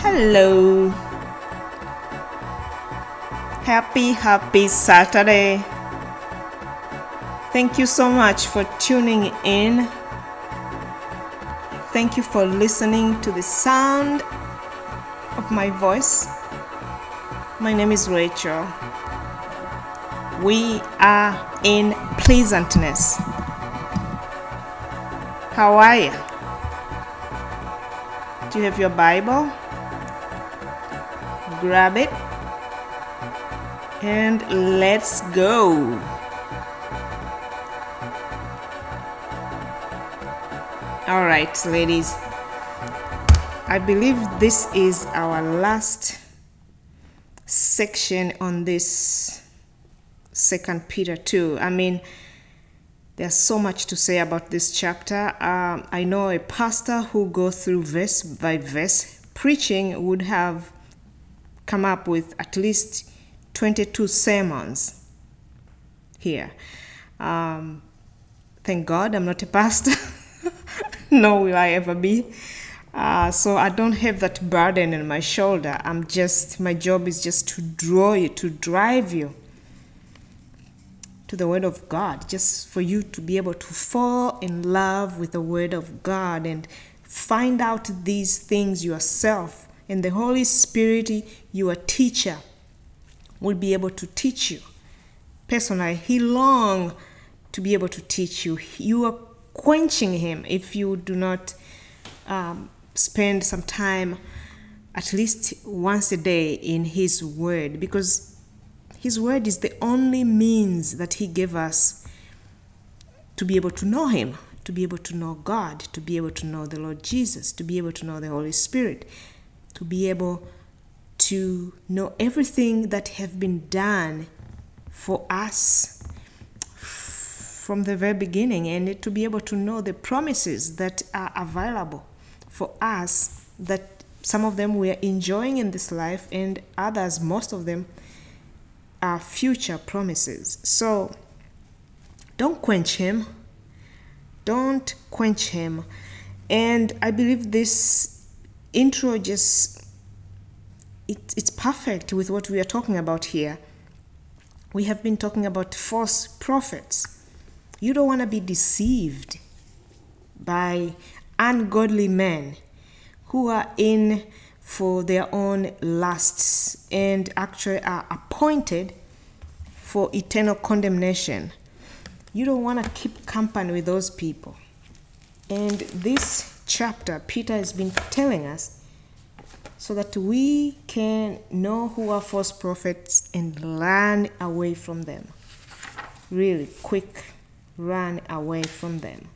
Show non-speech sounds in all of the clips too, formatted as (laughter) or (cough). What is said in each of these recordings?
Hello. Happy, happy Saturday. Thank you so much for tuning in. Thank you for listening to the sound of my voice. My name is Rachel. We are in pleasantness. How are you? Do you have your Bible? Grab it and let's go. All right, ladies. I believe this is our last section on this second Peter 2. I mean, there's so much to say about this chapter. Um, I know a pastor who goes through verse by verse preaching would have come up with at least 22 sermons here. Um, thank God I'm not a pastor, (laughs) nor will I ever be. Uh, so I don't have that burden on my shoulder. I'm just, my job is just to draw you, to drive you to the Word of God, just for you to be able to fall in love with the Word of God and find out these things yourself. And the Holy Spirit, your teacher, will be able to teach you. Personally, He long to be able to teach you. You are quenching Him if you do not um, spend some time at least once a day in His Word because his word is the only means that He gave us to be able to know Him, to be able to know God, to be able to know the Lord Jesus, to be able to know the Holy Spirit, to be able to know everything that have been done for us from the very beginning and to be able to know the promises that are available for us that some of them we are enjoying in this life and others most of them are future promises. So don't quench him. Don't quench him. And I believe this intro just it, it's perfect with what we are talking about here. We have been talking about false prophets. You don't want to be deceived by ungodly men who are in for their own lusts and actually are appointed for eternal condemnation. You don't want to keep company with those people. And this chapter, Peter has been telling us so that we can know who are false prophets and run away from them. Really quick, run away from them.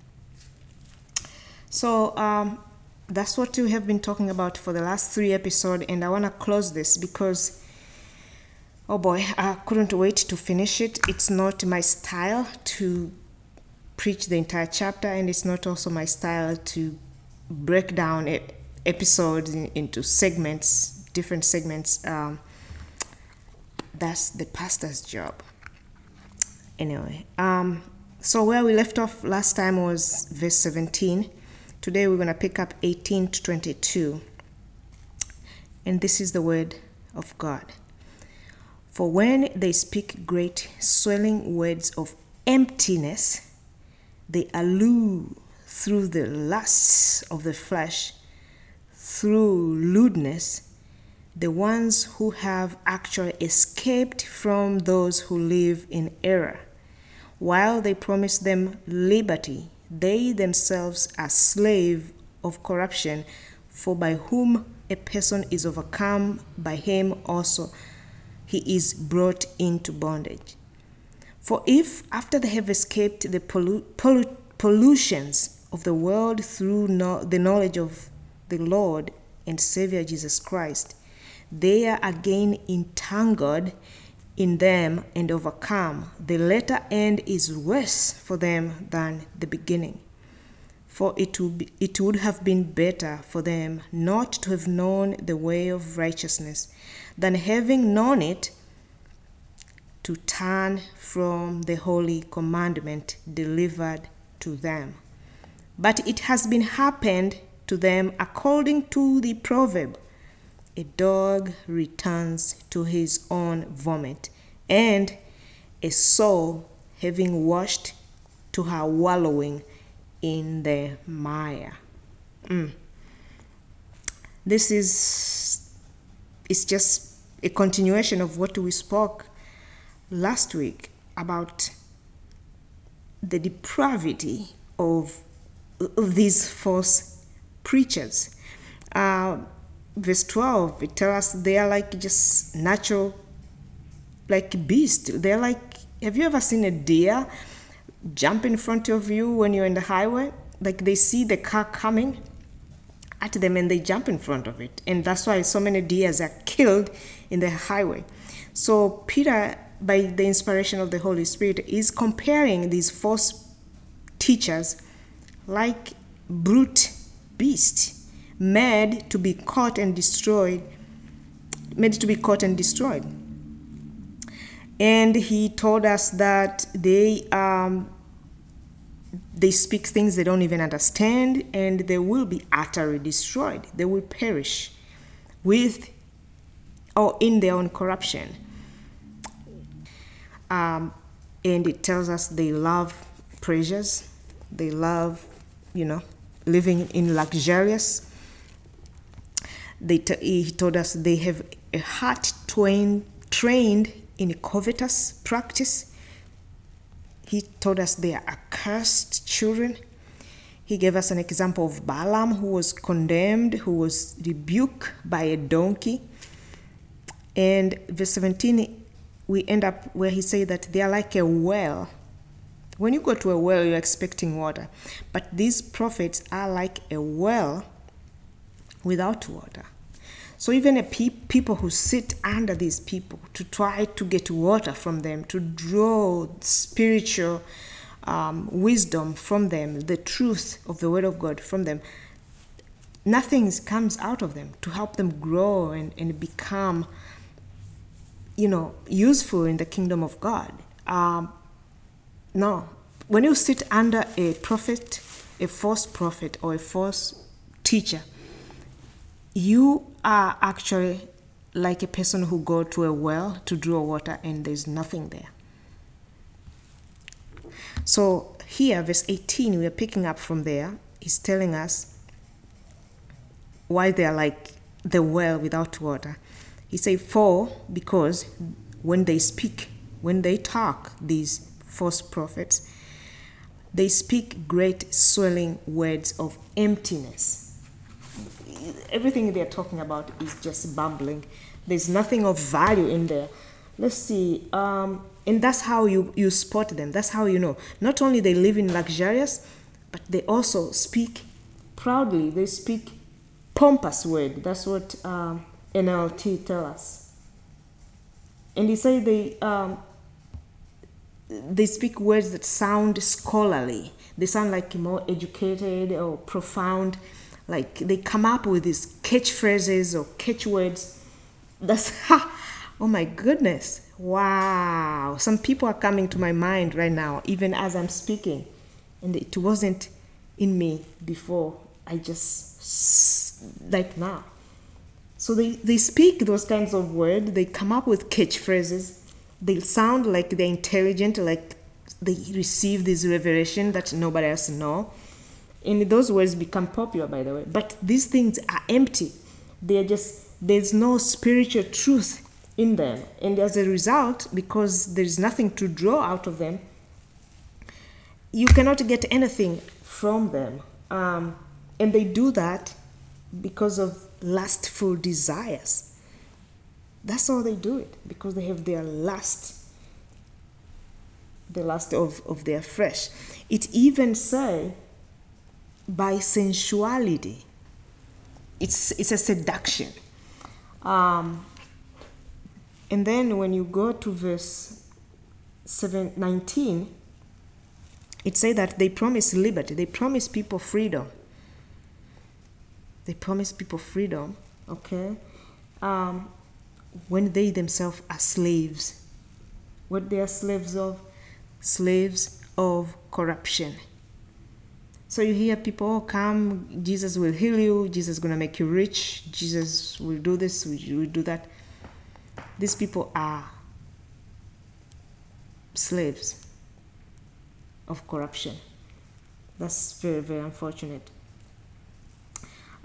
So, um, that's what we have been talking about for the last three episodes, and I want to close this because oh boy, I couldn't wait to finish it. It's not my style to preach the entire chapter, and it's not also my style to break down it, episodes in, into segments, different segments. Um, that's the pastor's job. Anyway, um, so where we left off last time was verse 17 Today we're going to pick up 18 to 22. And this is the word of God. For when they speak great swelling words of emptiness, they allure through the lusts of the flesh, through lewdness, the ones who have actually escaped from those who live in error, while they promise them liberty they themselves are slave of corruption, for by whom a person is overcome, by him also he is brought into bondage. For if, after they have escaped the pollu- pollu- pollutions of the world through no- the knowledge of the Lord and Savior Jesus Christ, they are again entangled in them and overcome, the latter end is worse for them than the beginning. For it would, be, it would have been better for them not to have known the way of righteousness than having known it to turn from the holy commandment delivered to them. But it has been happened to them according to the proverb a dog returns to his own vomit, and a soul having washed to her wallowing in the mire. Mm. This is it's just a continuation of what we spoke last week about the depravity of, of these false preachers. Uh, verse 12, it tells us they are like just natural, like beast They're like, have you ever seen a deer jump in front of you when you're in the highway? Like they see the car coming at them and they jump in front of it. And that's why so many deers are killed in the highway. So Peter, by the inspiration of the Holy Spirit, is comparing these false teachers like brute beasts made to be caught and destroyed, made to be caught and destroyed. And he told us that they um, they speak things they don't even understand, and they will be utterly destroyed. They will perish with or in their own corruption. Um, and it tells us they love pleasures, they love, you know, living in luxurious they he told us they have a heart trained, trained in covetous practice. He told us they are accursed children. He gave us an example of Balaam, who was condemned, who was rebuked by a donkey. And verse 17, we end up where he said that they are like a well. When you go to a well, you're expecting water. But these prophets are like a well without water. So even a pe- people who sit under these people to try to get water from them, to draw spiritual um, wisdom from them, the truth of the Word of God from them, nothing comes out of them to help them grow and, and become, you know, useful in the kingdom of God. Um, no, when you sit under a prophet, a false prophet, or a false teacher, you are actually like a person who go to a well to draw water and there's nothing there. So here, verse 18, we are picking up from there, is telling us why they are like the well without water. He said, For because when they speak, when they talk, these false prophets, they speak great swelling words of emptiness everything they're talking about is just bumbling. There's nothing of value in there. Let's see. Um, and that's how you, you spot them. That's how you know. Not only they live in luxurious, but they also speak proudly. They speak pompous word. That's what um, NLT tell us. And they say they um, they speak words that sound scholarly. They sound like more educated or profound like they come up with these catchphrases or catchwords. That's (laughs) oh my goodness. Wow. Some people are coming to my mind right now, even as I'm speaking. And it wasn't in me before. I just like now. So they, they speak those kinds of words, they come up with catchphrases. They sound like they're intelligent, like they receive this revelation that nobody else know and those words become popular by the way. But these things are empty. They're just there's no spiritual truth in them. And as a result because there's nothing to draw out of them you cannot get anything from them. Um, and they do that because of lustful desires. That's how they do it because they have their lust the lust of, of their flesh. It even say by sensuality. It's, it's a seduction. Um, and then when you go to verse 7, 19, it says that they promise liberty, they promise people freedom. They promise people freedom, okay? Um, when they themselves are slaves. What they are slaves of? Slaves of corruption So you hear people oh, come, Jesus will heal you, Jesus is going to make you rich, Jesus will do this, will do that. These people are slaves of corruption. That's very, very unfortunate.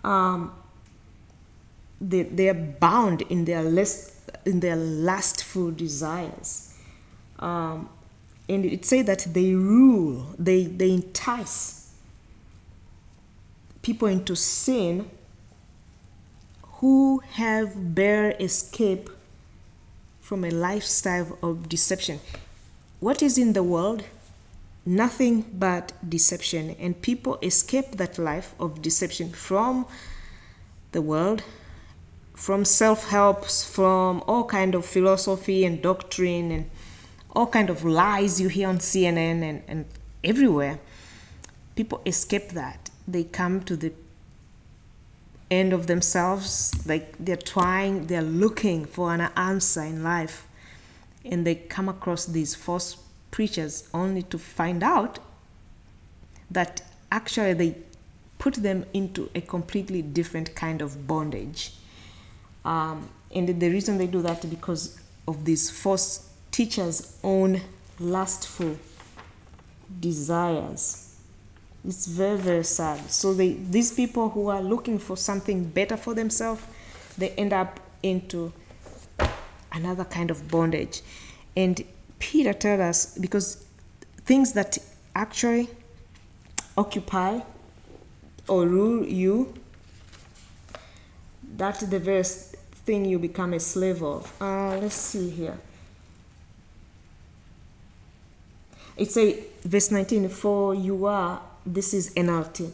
Um, they, they are bound in their list in their lustful desires. Um, and it say that they rule, they, they entice people into sin who have bare escape from a lifestyle of deception. What is in the world? Nothing but deception. And people escape that life of deception from the world from self-helps from all kind of philosophy and doctrine and all kind of lies you hear on cnn and, and everywhere people escape that they come to the end of themselves like they're trying they're looking for an answer in life and they come across these false preachers only to find out that actually they put them into a completely different kind of bondage um, and the reason they do that is because of these false teachers' own lustful desires. It's very, very sad. So they, these people who are looking for something better for themselves, they end up into another kind of bondage. And Peter tells us because things that actually occupy or rule you that's the very thing you become a slave of. Uh, let's see here. It say verse 19, for you are, this is NLT,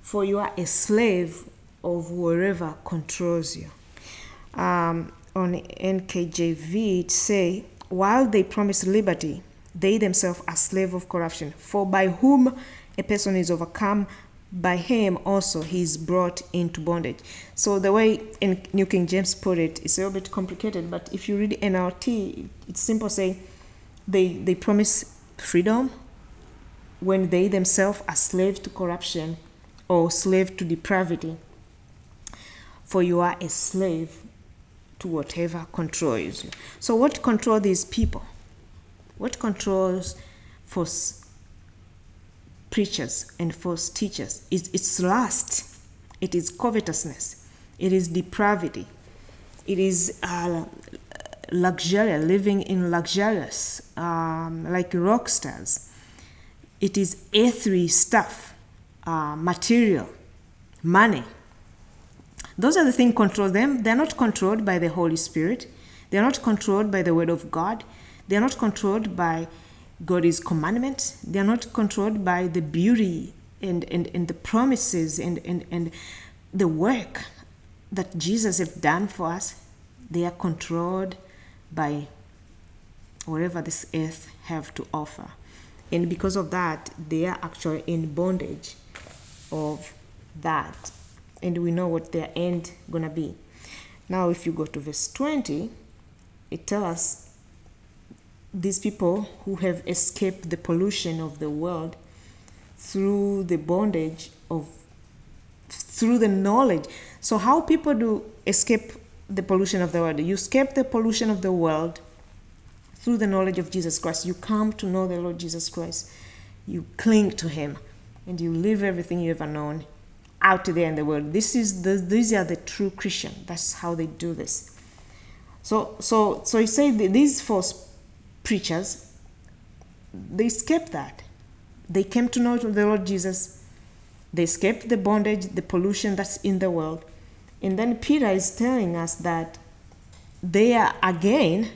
for you are a slave of whoever controls you. Um, on NKJV, it say, while they promise liberty, they themselves are slave of corruption. For by whom a person is overcome, by him also he is brought into bondage. So the way in New King James put it is a little bit complicated, but if you read NLT, it's simple say they they promise freedom when they themselves are slaves to corruption or slave to depravity. For you are a slave to whatever controls you. So what control these people? What controls false preachers and false teachers. It's, it's lust, it is covetousness, it is depravity, it is uh, luxury, living in luxurious, um, like rock stars. It is earthly stuff, uh, material, money. Those are the things control them. They're not controlled by the Holy Spirit. They're not controlled by the Word of God. They're not controlled by God's commandments. They are not controlled by the beauty and, and, and the promises and, and, and the work that Jesus has done for us. They are controlled by whatever this earth have to offer. And because of that, they are actually in bondage of that. And we know what their end gonna be. Now if you go to verse 20, it tells us these people who have escaped the pollution of the world through the bondage of through the knowledge so how people do escape the pollution of the world you escape the pollution of the world through the knowledge of jesus christ you come to know the lord jesus christ you cling to him and you live everything you ever known out there in the world this is the these are the true christian that's how they do this so so so you say these false preachers, they escaped that. They came to know the Lord Jesus. They escaped the bondage, the pollution that's in the world. And then Peter is telling us that they are again,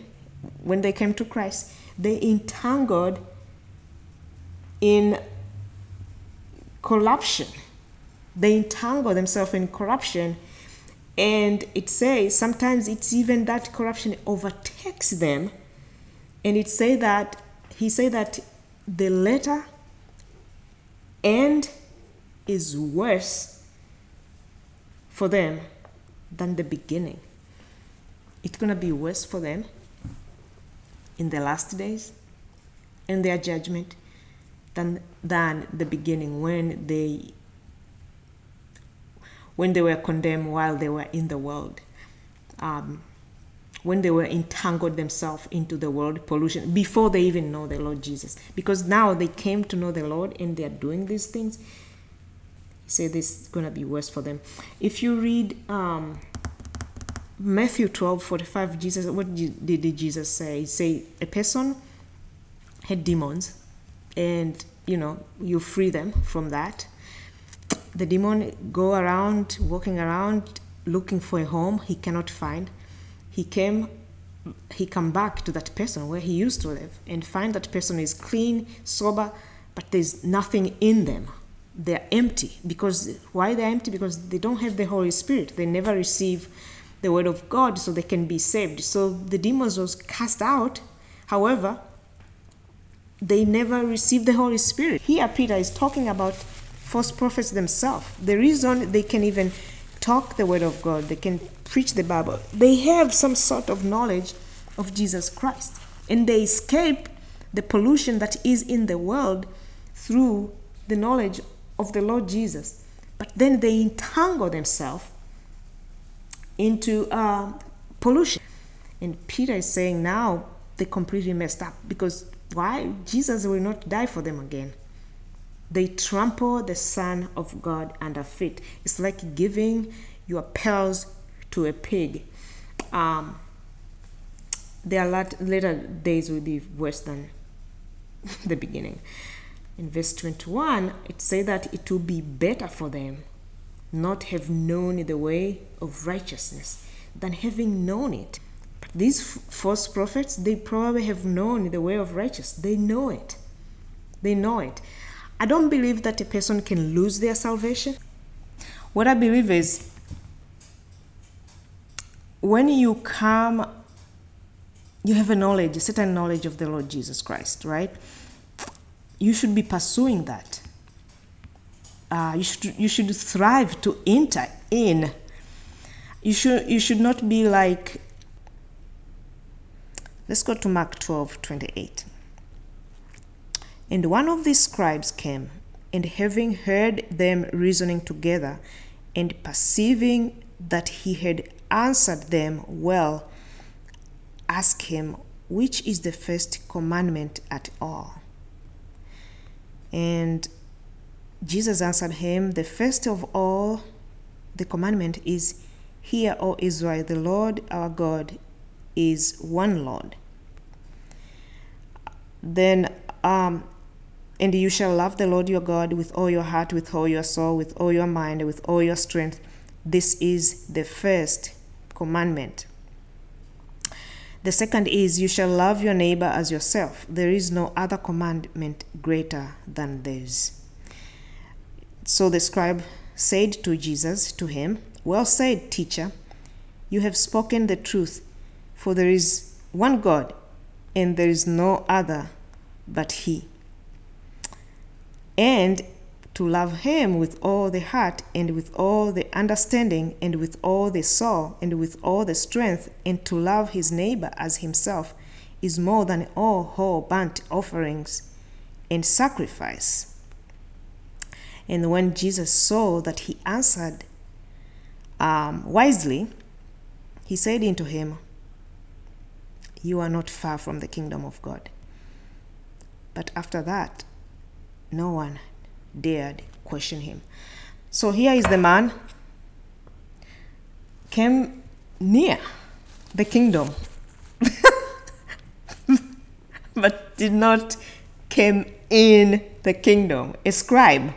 when they came to Christ, they entangled in corruption. They entangle themselves in corruption. And it says sometimes it's even that corruption overtakes them and it say that he say that the letter end is worse for them than the beginning. It's gonna be worse for them in the last days, in their judgment, than than the beginning when they when they were condemned while they were in the world. Um, when they were entangled themselves into the world pollution before they even know the Lord Jesus. Because now they came to know the Lord and they are doing these things. He said this is going to be worse for them. If you read um, Matthew 12 45, Jesus, what did Jesus say? Said, A person had demons and, you know, you free them from that. The demon go around, walking around, looking for a home he cannot find he came he come back to that person where he used to live and find that person is clean sober but there's nothing in them they're empty because why they're empty because they don't have the holy spirit they never receive the word of god so they can be saved so the demons was cast out however they never received the holy spirit here peter is talking about false prophets themselves the reason they can even talk the word of god they can preach the Bible, they have some sort of knowledge of Jesus Christ. And they escape the pollution that is in the world through the knowledge of the Lord Jesus. But then they entangle themselves into uh, pollution. And Peter is saying now they completely messed up because why? Jesus will not die for them again. They trample the Son of God under feet. It's like giving your pearls to a pig. Um, their later days will be worse than (laughs) the beginning. In verse 21, it says that it will be better for them not have known the way of righteousness than having known it. But these false prophets, they probably have known the way of righteousness. They know it. They know it. I don't believe that a person can lose their salvation. What I believe is when you come, you have a knowledge, a certain knowledge of the Lord Jesus Christ, right? You should be pursuing that. Uh, you should you should thrive to enter in. You should you should not be like. Let's go to Mark 12, 28. And one of the scribes came, and having heard them reasoning together, and perceiving that he had answered them well, ask him, Which is the first commandment at all? And Jesus answered him, The first of all, the commandment is, Hear, O Israel, the Lord our God is one Lord. Then, um, and you shall love the Lord your God with all your heart, with all your soul, with all your mind, with all your strength. This is the first commandment. The second is, You shall love your neighbor as yourself. There is no other commandment greater than this. So the scribe said to Jesus, to him, Well said, teacher, you have spoken the truth, for there is one God, and there is no other but He. And to love him with all the heart and with all the understanding and with all the soul and with all the strength and to love his neighbor as himself is more than all whole burnt offerings and sacrifice. And when Jesus saw that he answered um, wisely, he said unto him, You are not far from the kingdom of God. But after that, no one dared question him. So here is the man came near the kingdom (laughs) but did not came in the kingdom. A scribe,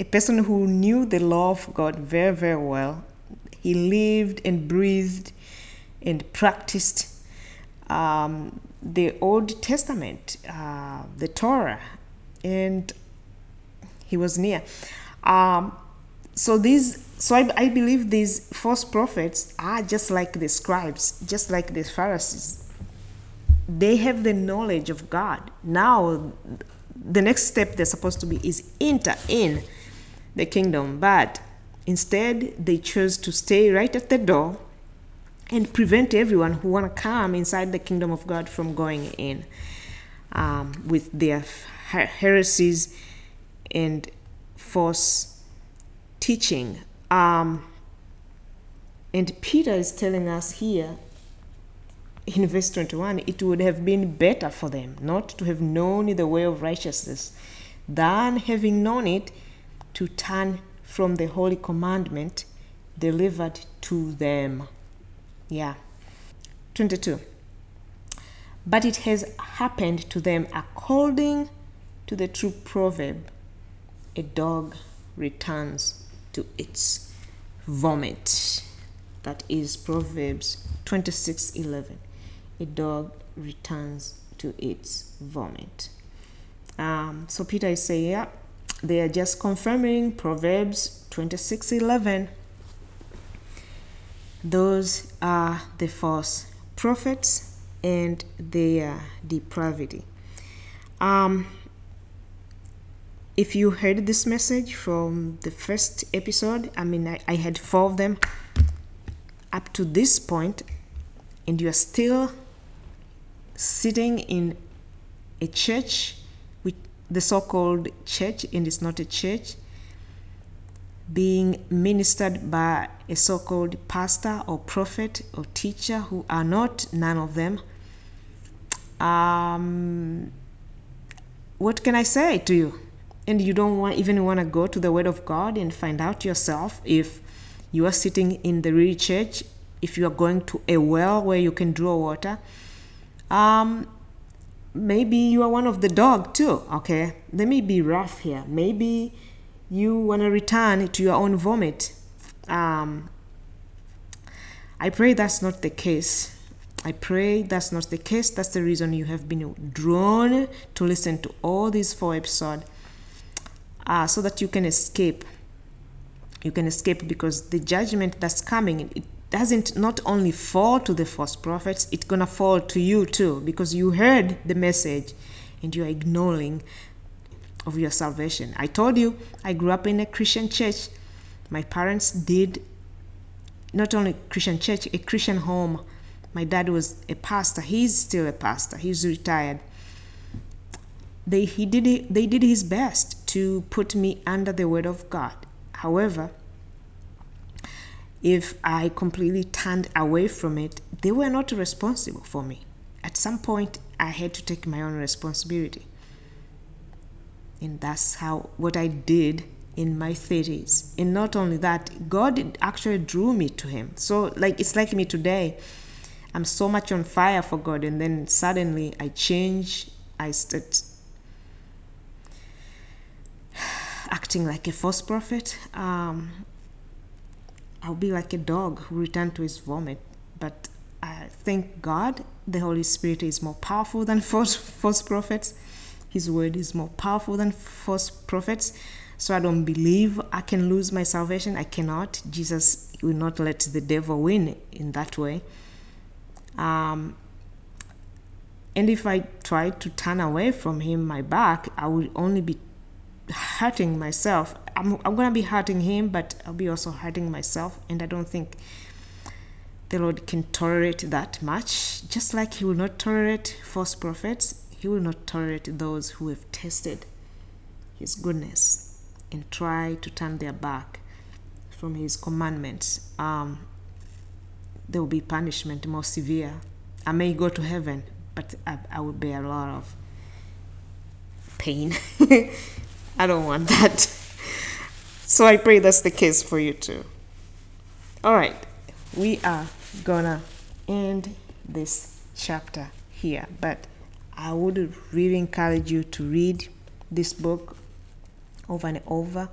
a person who knew the law of God very, very well. He lived and breathed and practiced um, the Old Testament, uh, the Torah, and he was near. Um, so these, so I, I believe these false prophets are just like the scribes, just like the Pharisees. They have the knowledge of God. Now, the next step they're supposed to be is enter in the kingdom, but instead they chose to stay right at the door and prevent everyone who want to come inside the kingdom of God from going in um, with their heresies and false teaching. Um, and Peter is telling us here in verse 21 it would have been better for them not to have known the way of righteousness than having known it to turn from the holy commandment delivered to them. Yeah. 22. But it has happened to them according to the true proverb a dog returns to its vomit. That is Proverbs 26 11. A dog returns to its vomit. Um, so Peter is saying, yeah, they are just confirming Proverbs 26 11. Those are the false prophets and their depravity. Um, if you heard this message from the first episode, I mean, I, I had four of them up to this point, and you are still sitting in a church the so called church, and it's not a church, being ministered by a so called pastor or prophet or teacher who are not none of them. Um, what can I say to you? and you don't want, even want to go to the Word of God and find out yourself if you are sitting in the real church, if you are going to a well where you can draw water, um, maybe you are one of the dog too. Okay, let me be rough here. Maybe you want to return to your own vomit. Um, I pray that's not the case. I pray that's not the case. That's the reason you have been drawn to listen to all these four episodes uh, so that you can escape. You can escape because the judgment that's coming, it doesn't not only fall to the false prophets, it's gonna fall to you too because you heard the message and you are ignoring of your salvation. I told you I grew up in a Christian church. My parents did not only Christian church, a Christian home. My dad was a pastor. He's still a pastor. He's retired they he did they did his best to put me under the word of God. However, if I completely turned away from it, they were not responsible for me. At some point, I had to take my own responsibility. And that's how what I did in my 30s. And not only that, God actually drew me to Him. So, like, it's like me today. I'm so much on fire for God, and then suddenly I change. I start (sighs) acting like a false prophet, um, I'll be like a dog who returned to his vomit. But I thank God the Holy Spirit is more powerful than (laughs) false, false prophets. His word is more powerful than false prophets. So I don't believe I can lose my salvation. I cannot. Jesus will not let the devil win in that way. Um, and if I try to turn away from him, my back, I will only be hurting myself. I'm, I'm going to be hurting him, but I'll be also hurting myself. And I don't think the Lord can tolerate that much. Just like He will not tolerate false prophets, He will not tolerate those who have tested His goodness and try to turn their back from His commandments. Um, there will be punishment more severe. I may go to heaven, but I, I will bear a lot of pain (laughs) I don't want that. So I pray that's the case for you too. All right, we are gonna end this chapter here, but I would really encourage you to read this book over and over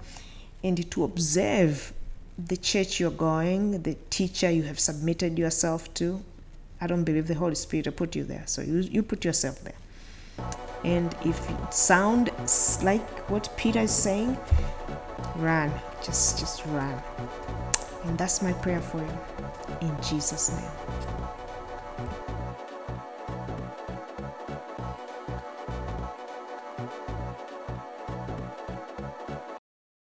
and to observe the church you're going, the teacher you have submitted yourself to. I don't believe the Holy Spirit will put you there, so you, you put yourself there. And if it sounds like what Peter is saying, run. Just just run. And that's my prayer for you. In Jesus' name.